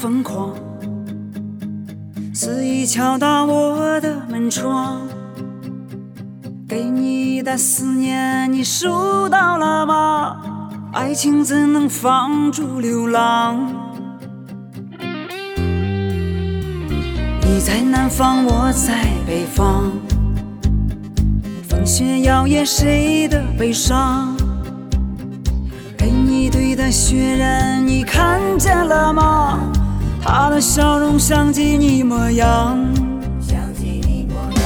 疯狂肆意敲打我的门窗。给你的思念，你收到了吗？爱情怎能放逐流浪？你在南方，我在北方，风雪摇曳谁的悲伤？给你堆的雪人，你看见了吗？他的笑容像极你模样。像极你模样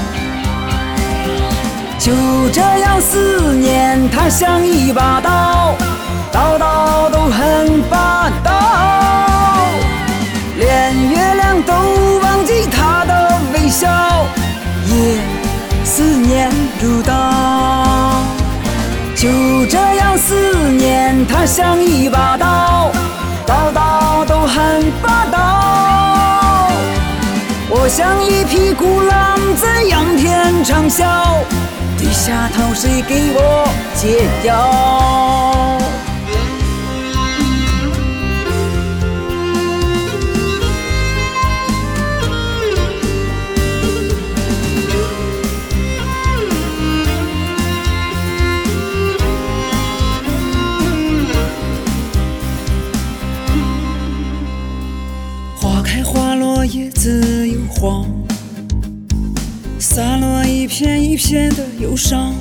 就这样思念，它像一把刀，刀刀都很霸道。连月亮都忘记他的微笑，夜思念如刀。就这样思念，它像一把，刀像一匹孤狼在仰天长啸。低下头，谁给我解药？花开花落，叶子又黄。洒落一片一片的忧伤，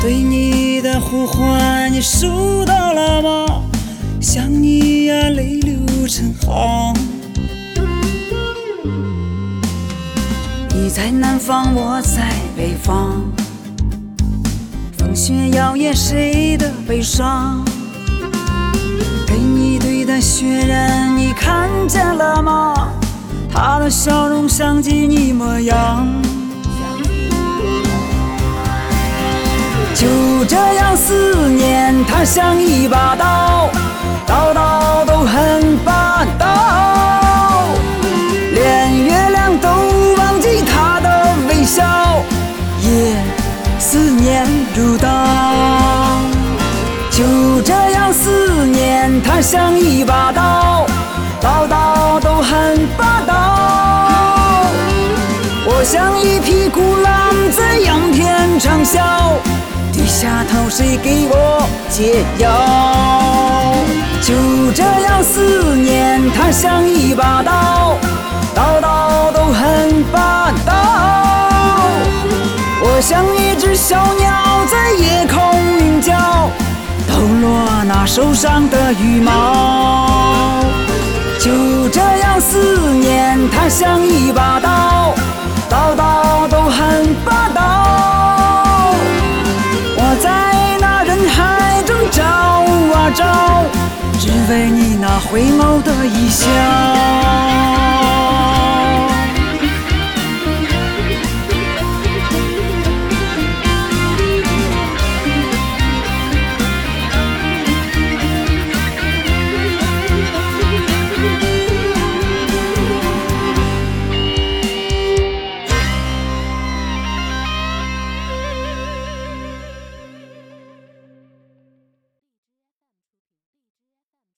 对你的呼唤，你收到了吗？想你呀，泪流成行。你在南方，我在北方，风雪摇曳谁的悲伤？堆的雪人，你看见了吗？他的笑容像极你模样，就这样思念，它像一把刀，刀刀都很霸道。连月亮都忘记他的微笑，夜思念如刀。就这，它像一把刀。刀刀都很霸道，我像一匹孤狼在仰天长啸，低下头谁给我解药？就这样思念，它像一把刀，刀刀都很霸道。我像一只小鸟在夜空，落那受伤的羽毛。就这样思念，它像一把刀，刀刀都很霸道。我在那人海中找啊找，只为你那回眸的一笑。